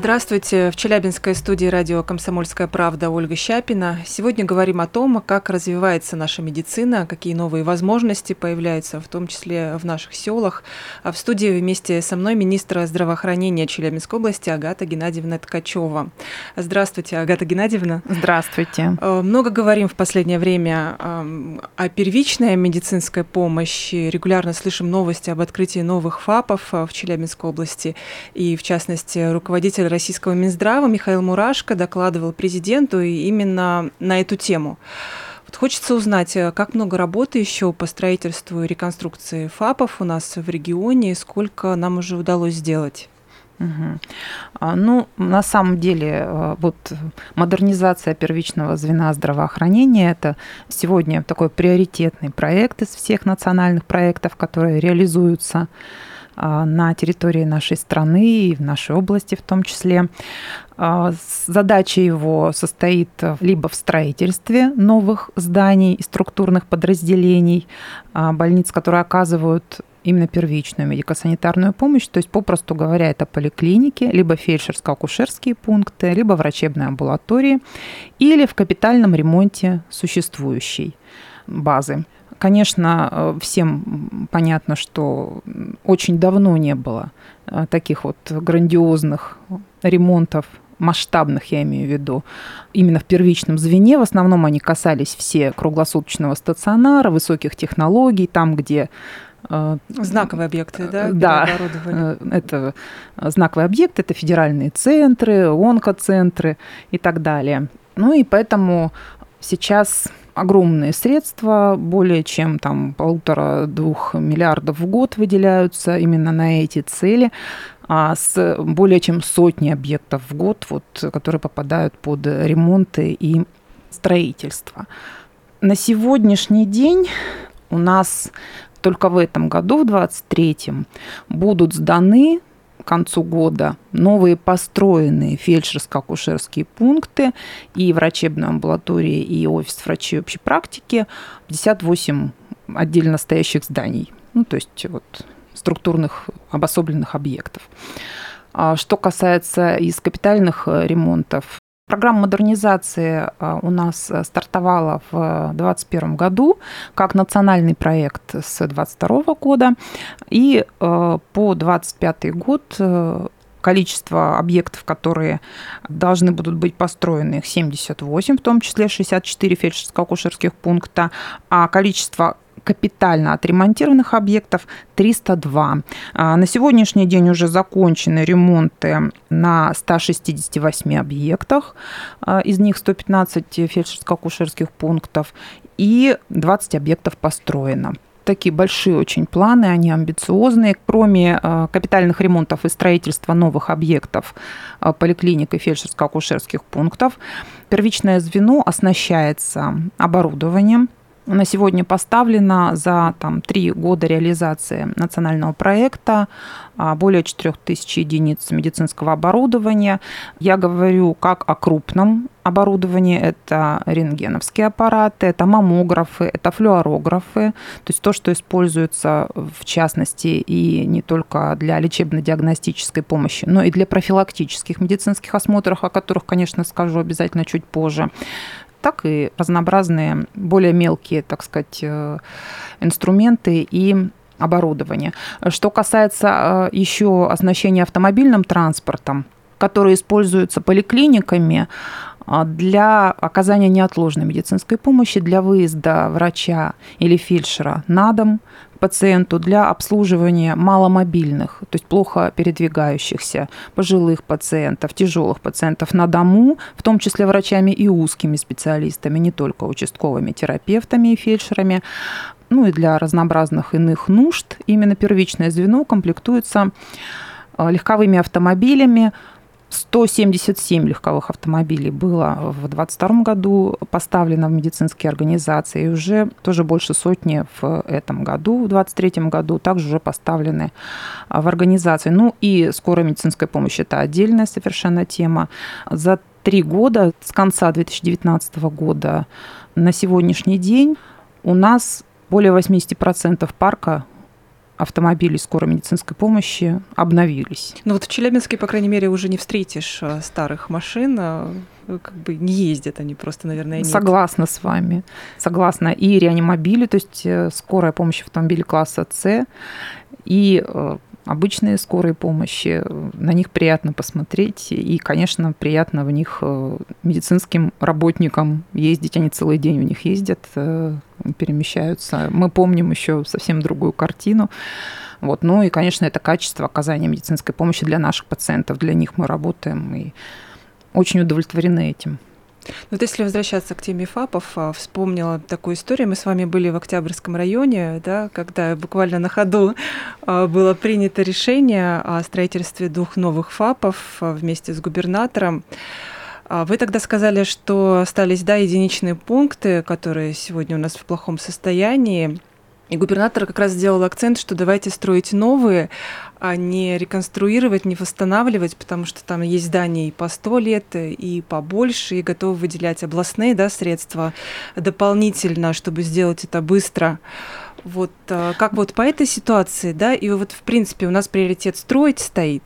Здравствуйте. В Челябинской студии радио «Комсомольская правда» Ольга Щапина. Сегодня говорим о том, как развивается наша медицина, какие новые возможности появляются, в том числе в наших селах. А в студии вместе со мной министр здравоохранения Челябинской области Агата Геннадьевна Ткачева. Здравствуйте, Агата Геннадьевна. Здравствуйте. Э, много говорим в последнее время о первичной медицинской помощи. Регулярно слышим новости об открытии новых ФАПов э, в Челябинской области. И, в частности, руководитель руководитель российского Минздрава Михаил Мурашко докладывал президенту именно на эту тему. Вот хочется узнать, э, как много работы еще по строительству и реконструкции ФАПов у нас в регионе, и сколько нам уже удалось сделать? Угу. Ну, на самом деле, э, вот модернизация первичного звена здравоохранения – это сегодня такой приоритетный проект из всех национальных проектов, которые реализуются на территории нашей страны и в нашей области в том числе. А, задача его состоит либо в строительстве новых зданий и структурных подразделений, а, больниц, которые оказывают именно первичную медико-санитарную помощь, то есть, попросту говоря, это поликлиники, либо фельдшерско-акушерские пункты, либо врачебные амбулатории, или в капитальном ремонте существующей базы. Конечно, э, всем понятно, что очень давно не было э, таких вот грандиозных ремонтов масштабных, я имею в виду, именно в первичном звене. В основном они касались все круглосуточного стационара, высоких технологий, там, где э, Знаковые объекты, да? Да, это знаковые объекты, это федеральные центры, онкоцентры и так далее. Ну и поэтому сейчас огромные средства, более чем там полутора-двух миллиардов в год выделяются именно на эти цели, а с более чем сотни объектов в год, вот, которые попадают под ремонты и строительство. На сегодняшний день у нас только в этом году, в 2023, будут сданы концу года новые построенные фельдшерско-акушерские пункты и врачебная амбулатория, и офис врачей общей практики, 58 отдельно стоящих зданий, ну, то есть вот структурных обособленных объектов. А что касается из капитальных ремонтов, Программа модернизации а, у нас э, стартовала в 2021 году как национальный проект с 2022 года. И э, по 2025 год э, количество объектов, которые должны будут быть построены, их 78, в том числе 64 фельдшерско-акушерских пункта, а количество капитально отремонтированных объектов 302. А, на сегодняшний день уже закончены ремонты на 168 объектах, а, из них 115 фельдшерско-акушерских пунктов и 20 объектов построено такие большие очень планы, они амбициозные. Кроме э, капитальных ремонтов и строительства новых объектов поликлиник и фельдшерско-акушерских пунктов, первичное звено оснащается оборудованием, на сегодня поставлено за там, три года реализации национального проекта а, более 4000 единиц медицинского оборудования. Я говорю как о крупном оборудовании. Это рентгеновские аппараты, это маммографы, это флюорографы. То есть то, что используется в частности и не только для лечебно-диагностической помощи, но и для профилактических медицинских осмотров, о которых, конечно, скажу обязательно чуть позже так и разнообразные, более мелкие, так сказать, э, инструменты и оборудование. Что касается э, еще оснащения автомобильным транспортом, который используется поликлиниками, для оказания неотложной медицинской помощи, для выезда врача или фельдшера на дом пациенту, для обслуживания маломобильных, то есть плохо передвигающихся пожилых пациентов, тяжелых пациентов на дому, в том числе врачами и узкими специалистами, не только участковыми терапевтами и фельдшерами, ну и для разнообразных иных нужд. Именно первичное звено комплектуется а, легковыми автомобилями, 177 легковых автомобилей было в 2022 году поставлено в медицинские организации, и уже тоже больше сотни в этом году, в 2023 году также уже поставлены в организации. Ну и скорая медицинская помощь – это отдельная совершенно тема. За три года, с конца 2019 года на сегодняшний день у нас более 80% парка автомобилей скорой медицинской помощи обновились. Ну вот в Челябинске, по крайней мере, уже не встретишь э, старых машин, а, э, как бы не ездят они просто, наверное, нет. Согласна с вами. Согласна. И реанимобили, то есть э, скорая помощь автомобилей класса С, и обычные скорые помощи, на них приятно посмотреть, и, конечно, приятно в них медицинским работникам ездить, они целый день в них ездят, перемещаются. Мы помним еще совсем другую картину. Вот. Ну и, конечно, это качество оказания медицинской помощи для наших пациентов. Для них мы работаем и очень удовлетворены этим. Вот если возвращаться к теме ФАПов, а, вспомнила такую историю. Мы с вами были в Октябрьском районе, да, когда буквально на ходу а, было принято решение о строительстве двух новых ФАПов а, вместе с губернатором. Вы тогда сказали, что остались, да, единичные пункты, которые сегодня у нас в плохом состоянии. И губернатор как раз сделал акцент, что давайте строить новые, а не реконструировать, не восстанавливать, потому что там есть здания и по сто лет, и побольше, и готовы выделять областные да, средства дополнительно, чтобы сделать это быстро. Вот а, как вот по этой ситуации, да, и вот в принципе у нас приоритет строить стоит.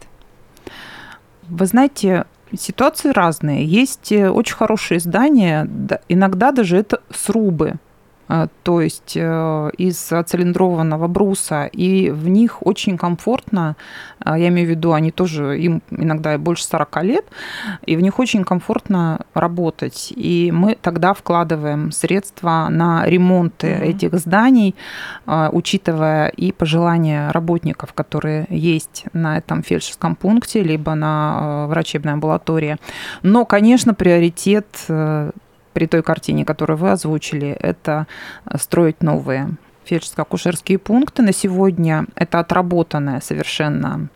Вы знаете, Ситуации разные. Есть э, очень хорошие здания, иногда даже это срубы. А, то есть э, из цилиндрованного бруса, и в них очень комфортно, а, я имею в виду, они тоже, им иногда больше 40 лет, и в них очень комфортно работать. И мы тогда вкладываем средства на ремонты mm-hmm. этих зданий, учитывая и пожелания работников, которые есть на этом фельдшерском пункте, либо на врачебной амбулатории. Но, конечно, приоритет э, при той картине, которую вы озвучили, это строить новые фельдшерско-акушерские пункты. На сегодня это отработанная совершенно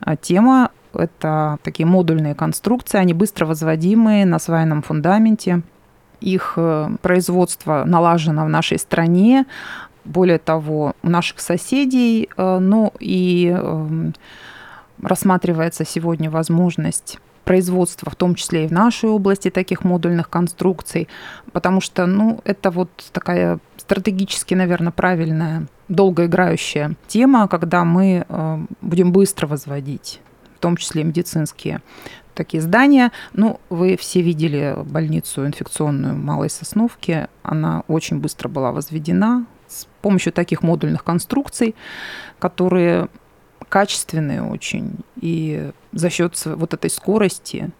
а, тема. Это такие модульные конструкции, они быстро возводимые на свайном фундаменте. Их э, производство налажено в нашей стране. Более того, у наших соседей, э, ну и эм, рассматривается сегодня возможность производства, в том числе и в нашей области таких модульных конструкций, потому что, ну, это вот такая стратегически, наверное, правильная, долгоиграющая тема, когда мы э, будем быстро возводить, в том числе медицинские такие здания. Ну, вы все видели больницу инфекционную Малой Сосновки. Она очень быстро была возведена с помощью таких модульных конструкций, которые качественные очень. И за счет вот этой скорости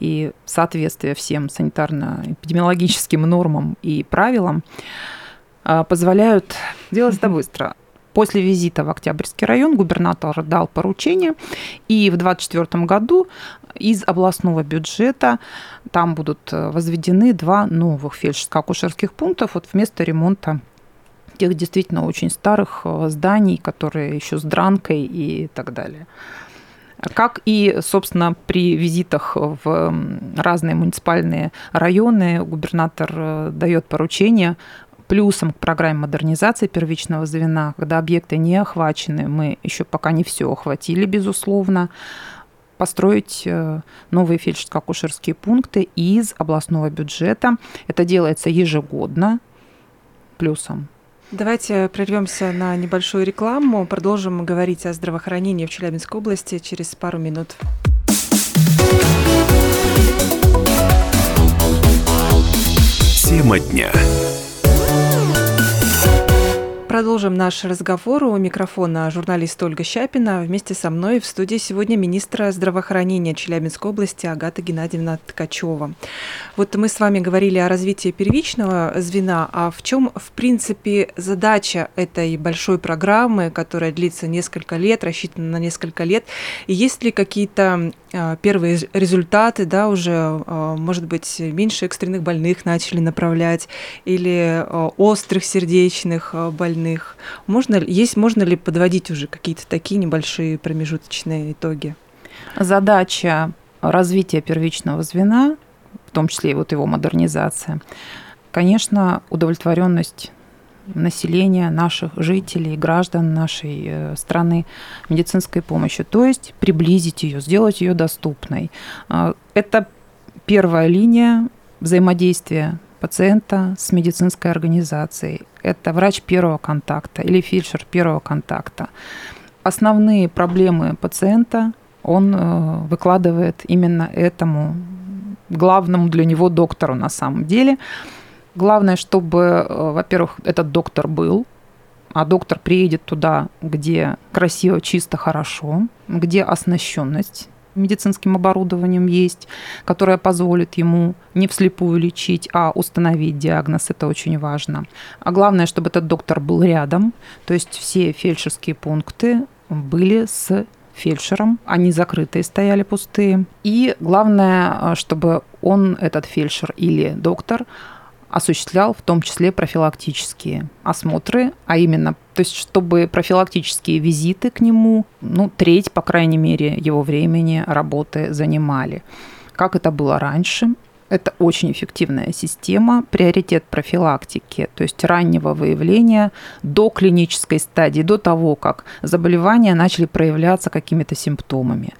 и соответствия всем санитарно-эпидемиологическим нормам и правилам а, позволяют делать это быстро. После визита в Октябрьский район губернатор дал поручение, и в 2024 году из областного бюджета там будут э, возведены два новых фельдшерско-акушерских пунктов вот вместо ремонта тех действительно очень старых э, зданий, которые еще с дранкой и так далее. Как и, собственно, при визитах в разные муниципальные районы губернатор э, дает поручение плюсом к программе модернизации первичного звена, когда объекты не охвачены, мы еще пока не все охватили, безусловно, построить э, новые фельдшерско-акушерские пункты из областного бюджета. Это делается ежегодно плюсом Давайте прервемся на небольшую рекламу. Продолжим говорить о здравоохранении в Челябинской области через пару минут. Тема дня. Продолжим наш разговор. У микрофона журналист Ольга Щапина. Вместе со мной в студии сегодня министра здравоохранения Челябинской области Агата Геннадьевна Ткачева. Вот мы с вами говорили о развитии первичного звена, а в чем, в принципе, задача этой большой программы, которая длится несколько лет, рассчитана на несколько лет, и есть ли какие-то первые результаты, да, уже, а, может быть, меньше экстренных больных начали направлять, или а, острых сердечных больных. Можно, есть, можно ли подводить уже какие-то такие небольшие промежуточные итоги? Задача развитие первичного звена, в том числе и вот его модернизация, конечно, удовлетворенность населения, наших жителей, граждан нашей э, страны медицинской помощью. То есть приблизить ее, сделать ее доступной. А, это первая линия взаимодействия пациента с медицинской организацией. Это врач первого контакта или фельдшер первого контакта. Основные проблемы пациента он э, выкладывает именно этому главному для него доктору на самом деле. Главное, чтобы, э, во-первых, этот доктор был, а доктор приедет туда, где красиво, чисто, хорошо, где оснащенность медицинским оборудованием есть, которое позволит ему не вслепую лечить, а установить диагноз. Это очень важно. А главное, чтобы этот доктор был рядом. То есть все фельдшерские пункты были с фельдшером. Они закрытые стояли, пустые. И главное, чтобы он, этот фельдшер или доктор, осуществлял в том числе профилактические осмотры, а именно, то есть чтобы профилактические визиты к нему, ну, треть, по крайней мере, его времени работы занимали. Как это было раньше, это очень эффективная система, приоритет профилактики, то есть раннего выявления до клинической стадии, до того, как заболевания начали проявляться какими-то симптомами.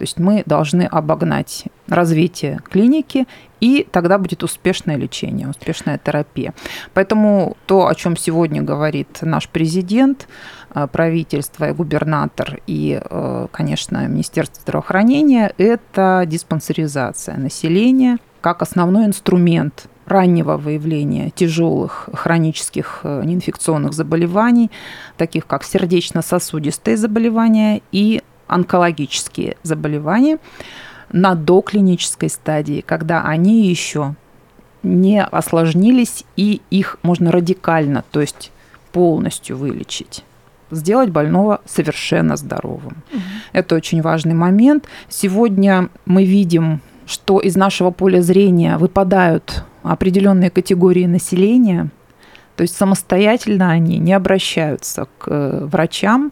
То есть мы должны обогнать развитие клиники, и тогда будет успешное лечение, успешная терапия. Поэтому то, о чем сегодня говорит наш президент, э, правительство и губернатор, и, э, конечно, Министерство здравоохранения, это диспансеризация населения как основной инструмент раннего выявления тяжелых хронических э, неинфекционных заболеваний, таких как сердечно-сосудистые заболевания и онкологические заболевания на доклинической стадии, когда они еще не осложнились и их можно радикально, то есть полностью вылечить сделать больного совершенно здоровым. Угу. Это очень важный момент. Сегодня мы видим, что из нашего поля зрения выпадают определенные категории населения, то есть самостоятельно они не обращаются к э, врачам,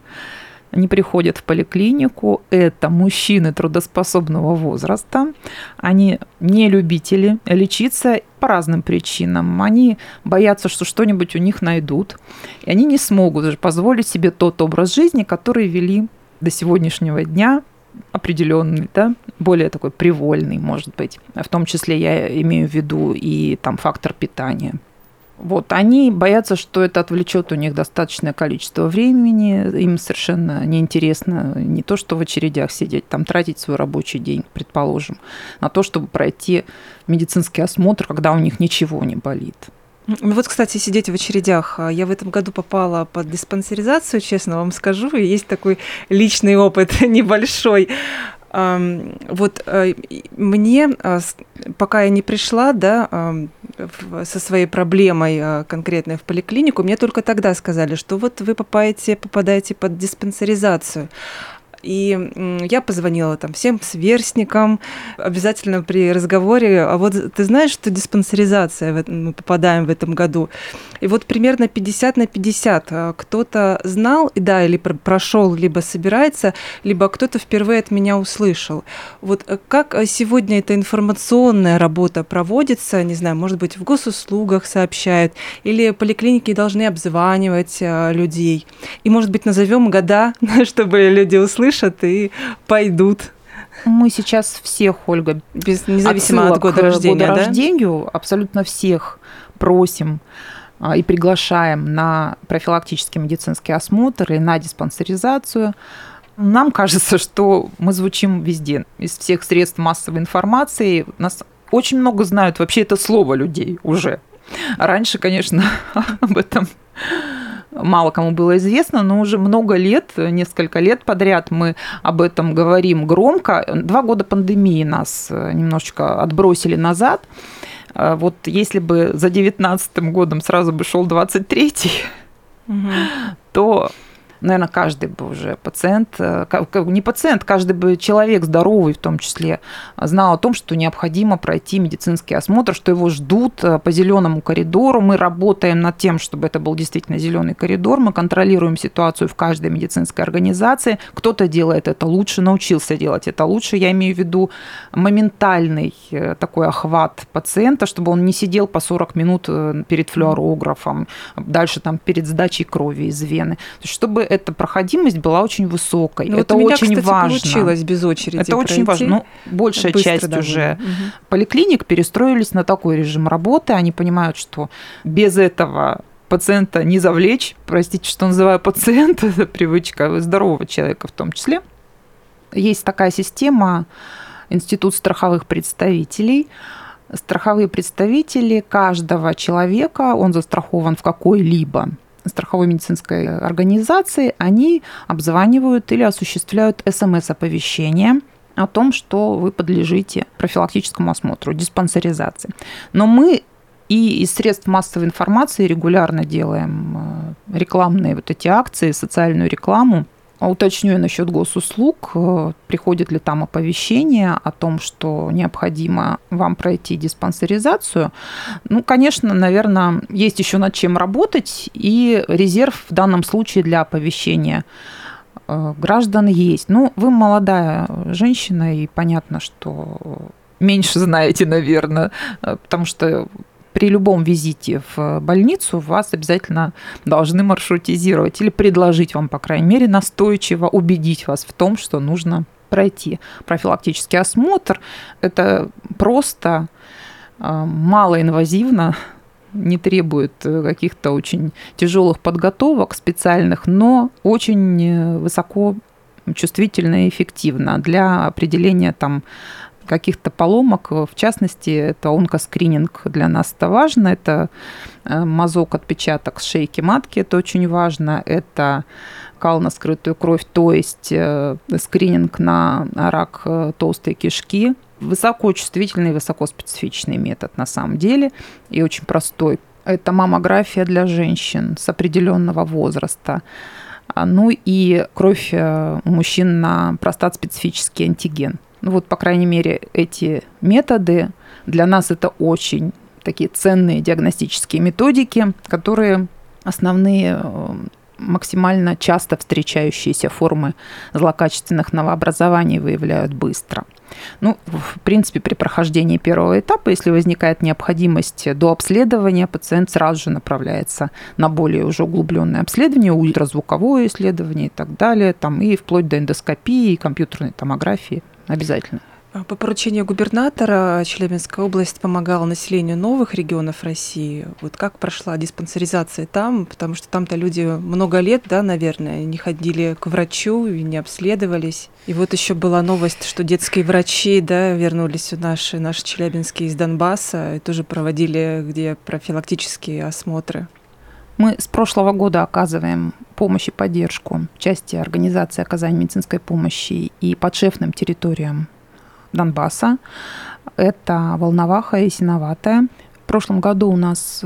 они приходят в поликлинику, это мужчины трудоспособного возраста, они не любители лечиться по разным причинам. Они боятся, что что-нибудь у них найдут, и они не смогут даже позволить себе тот образ жизни, который вели до сегодняшнего дня, определенный, да, более такой привольный, может быть. В том числе я имею в виду и там фактор питания – вот, они боятся, что это отвлечет у них достаточное количество времени, им совершенно неинтересно не то, что в очередях сидеть, там тратить свой рабочий день, предположим, на то, чтобы пройти медицинский осмотр, когда у них ничего не болит. Ну вот, кстати, сидеть в очередях. Я в этом году попала под диспансеризацию, честно вам скажу, и есть такой личный опыт небольшой. Вот э, мне, э, пока я не пришла, да, со своей проблемой э, конкретной в поликлинику, мне только тогда сказали, что вот вы попадаете, попадаете под диспансеризацию. И я позвонила там всем сверстникам, обязательно при разговоре, а вот ты знаешь, что диспансеризация, мы попадаем в этом году. И вот примерно 50 на 50. А, кто-то знал, да, или прошел, либо собирается, либо кто-то впервые от меня услышал. Вот э, как э, сегодня эта информационная работа проводится, не знаю, может быть, в госуслугах сообщают, или поликлиники должны обзванивать э, людей. И, может быть, назовем года, чтобы люди услышат и пойдут. Мы сейчас всех, Ольга, без независимо от года рождения, года да? рождению, абсолютно всех просим а, и приглашаем на профилактический медицинский осмотр и на диспансеризацию. Нам кажется, что мы звучим везде, из всех средств массовой информации. Нас очень много знают вообще это слово людей уже. Раньше, конечно, об этом мало кому было известно, но уже много лет, несколько лет подряд мы об этом говорим громко. Два года пандемии нас немножечко отбросили назад. А вот если бы за 19 годом сразу бы шел 23-й, угу. то наверное, каждый бы уже пациент, э, не пациент, каждый бы человек здоровый в том числе, знал о том, что необходимо пройти медицинский осмотр, что его ждут э, по зеленому коридору. Мы работаем над тем, чтобы это был действительно зеленый коридор. Мы контролируем ситуацию в каждой медицинской организации. Кто-то делает это лучше, научился делать это лучше. Я имею в виду моментальный э, такой охват пациента, чтобы он не сидел по 40 минут перед флюорографом, дальше там перед сдачей крови из вены. Чтобы эта проходимость была очень высокой. Ну, это вот меня, очень кстати, важно. получилось без очереди Это очень важно. Ну, большая Быстро часть довольно. уже Мгм. поликлиник перестроились на такой режим работы. Они понимают, что без этого пациента не завлечь. Простите, что называю пациента, это привычка здорового человека в том числе. Есть такая система, институт страховых представителей. Страховые представители каждого человека, он застрахован в какой-либо страховой медицинской организации, они обзванивают или осуществляют СМС-оповещение о том, что вы подлежите профилактическому осмотру, диспансеризации. Но мы и из средств массовой информации регулярно делаем э, рекламные вот эти акции, социальную рекламу. А Уточню я насчет госуслуг. Э, Приходит ли там оповещение о том, что необходимо вам пройти диспансеризацию? Ну, конечно, наверное, есть еще над чем работать, и резерв в данном случае для оповещения э, граждан есть. Ну, вы молодая женщина, и понятно, что меньше знаете, наверное, э, потому что при любом визите в больницу вас обязательно должны маршрутизировать или предложить вам, по крайней мере, настойчиво убедить вас в том, что нужно пройти профилактический осмотр. Это просто э, малоинвазивно, не требует э, каких-то очень тяжелых подготовок специальных, но очень э, высоко чувствительно и эффективно для определения там каких-то поломок. В частности, это онкоскрининг для нас это важно. Это э, мазок, отпечаток с шейки матки, это очень важно. Это кал на скрытую кровь, то есть э, скрининг на рак э, толстой кишки. Высокочувствительный, высокоспецифичный метод на самом деле и очень простой. Это маммография для женщин с определенного возраста. Ну и кровь мужчин на простат-специфический антиген. Ну вот, по крайней мере, эти методы для нас это очень такие ценные диагностические методики, которые основные максимально часто встречающиеся формы злокачественных новообразований выявляют быстро. Ну, в принципе, при прохождении первого этапа, если возникает необходимость до обследования, пациент сразу же направляется на более уже углубленное обследование, ультразвуковое исследование и так далее, там, и вплоть до эндоскопии, и компьютерной томографии обязательно. По поручению губернатора Челябинская область помогала населению новых регионов России. Вот как прошла диспансеризация там? Потому что там-то люди много лет, да, наверное, не ходили к врачу и не обследовались. И вот еще была новость, что детские врачи, да, вернулись в наши, наши челябинские из Донбасса и тоже проводили где профилактические осмотры. Мы с прошлого года оказываем помощь и поддержку части организации оказания медицинской помощи и подшефным территориям Донбасса. Это Волноваха и Синоватая. В прошлом году у нас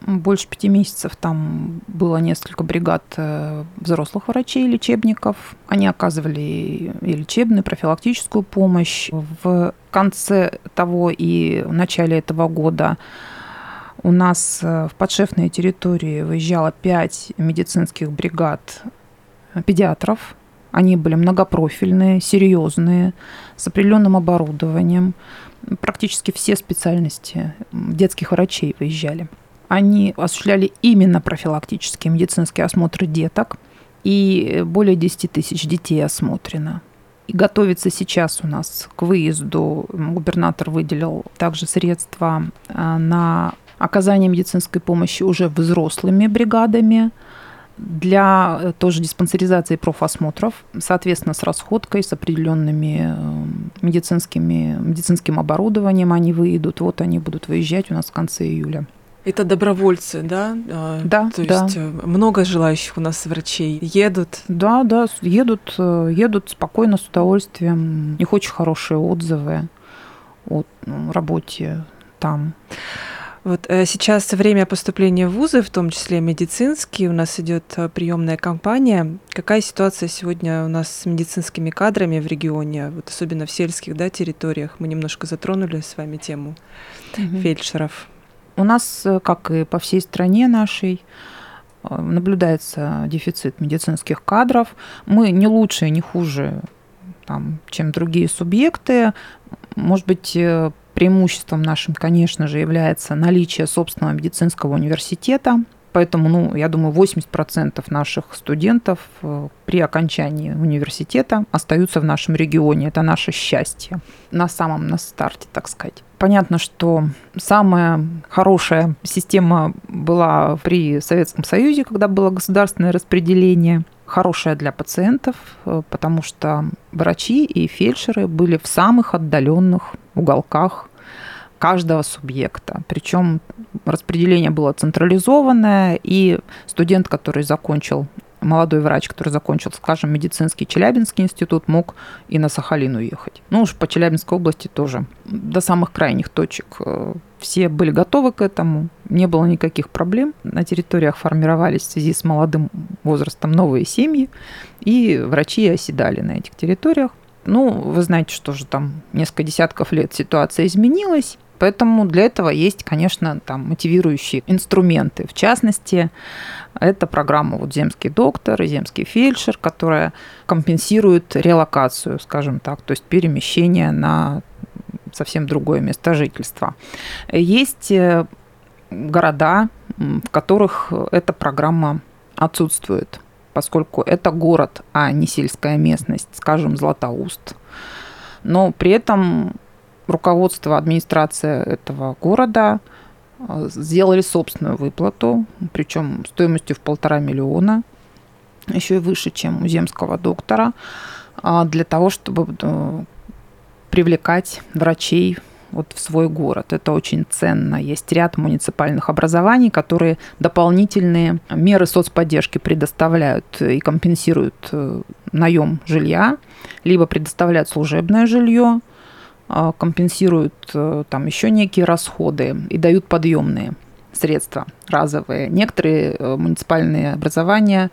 больше пяти месяцев там было несколько бригад взрослых врачей, лечебников. Они оказывали и лечебную, и профилактическую помощь. В конце того и в начале этого года у нас в подшефные территории выезжало пять медицинских бригад педиатров. Они были многопрофильные, серьезные, с определенным оборудованием. Практически все специальности детских врачей выезжали. Они осуществляли именно профилактические медицинские осмотры деток, и более 10 тысяч детей осмотрено. И готовится сейчас у нас к выезду. Губернатор выделил также средства на оказание медицинской помощи уже взрослыми бригадами для тоже диспансеризации профосмотров, соответственно, с расходкой, с определенными медицинскими, медицинским оборудованием они выйдут. Вот они будут выезжать у нас в конце июля. Это добровольцы, да? Да, То да. есть много желающих у нас врачей едут? Да, да, едут, едут спокойно, с удовольствием. У них очень хорошие отзывы о работе там. Вот э, сейчас время поступления в вузы, в том числе медицинские, у нас идет э, приемная кампания. Какая ситуация сегодня у нас с медицинскими кадрами в регионе, вот особенно в сельских да, территориях? Мы немножко затронули с вами тему угу. фельдшеров. У нас, как и по всей стране нашей, наблюдается дефицит медицинских кадров. Мы не лучше, не хуже, там, чем другие субъекты. Может быть, э, преимуществом нашим, конечно же, является наличие собственного медицинского университета. Поэтому, ну, я думаю, 80% наших студентов э, при окончании университета остаются в нашем регионе. Это наше счастье на самом на старте, так сказать. Понятно, что самая хорошая система была при Советском Союзе, когда было государственное распределение хорошая для пациентов, э, потому что врачи и фельдшеры были в самых отдаленных уголках каждого субъекта. Причем распределение было централизованное, и студент, который закончил молодой врач, который закончил, скажем, медицинский Челябинский институт, мог и на Сахалин уехать. Ну уж по Челябинской области тоже до самых крайних точек. Э, все были готовы к этому, не было никаких проблем. На территориях формировались в связи с молодым возрастом новые семьи, и врачи оседали на этих территориях. Ну, вы знаете, что же там несколько десятков лет ситуация изменилась, Поэтому для этого есть, конечно, там мотивирующие инструменты. В частности, это программа вот «Земский доктор» и «Земский фельдшер», которая компенсирует релокацию, скажем так, то есть перемещение на совсем другое место жительства. Есть э, города, в которых эта программа отсутствует, поскольку это город, а не сельская местность, скажем, Златоуст. Но при этом руководство, администрация этого города э, сделали собственную выплату, причем стоимостью в полтора миллиона, еще и выше, чем у земского доктора, а, для того, чтобы э, привлекать врачей вот в свой город. Это очень ценно. Есть ряд муниципальных образований, которые дополнительные меры соцподдержки предоставляют и компенсируют э, наем жилья, либо предоставляют служебное жилье, компенсируют э, там еще некие расходы и дают подъемные средства разовые. Некоторые э, муниципальные образования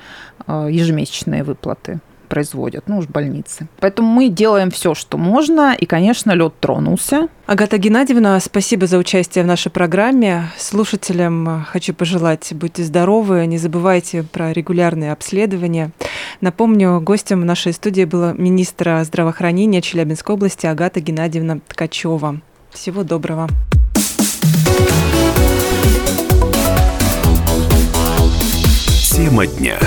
э, ежемесячные выплаты производят, ну уж больницы. Поэтому мы делаем все, что можно, и, конечно, лед тронулся. Агата Геннадьевна, спасибо за участие в нашей программе. Слушателям хочу пожелать, будьте здоровы, не забывайте про регулярные обследования. Напомню, гостем нашей студии была министра здравоохранения Челябинской области Агата Геннадьевна Ткачева. Всего доброго. Тема дня.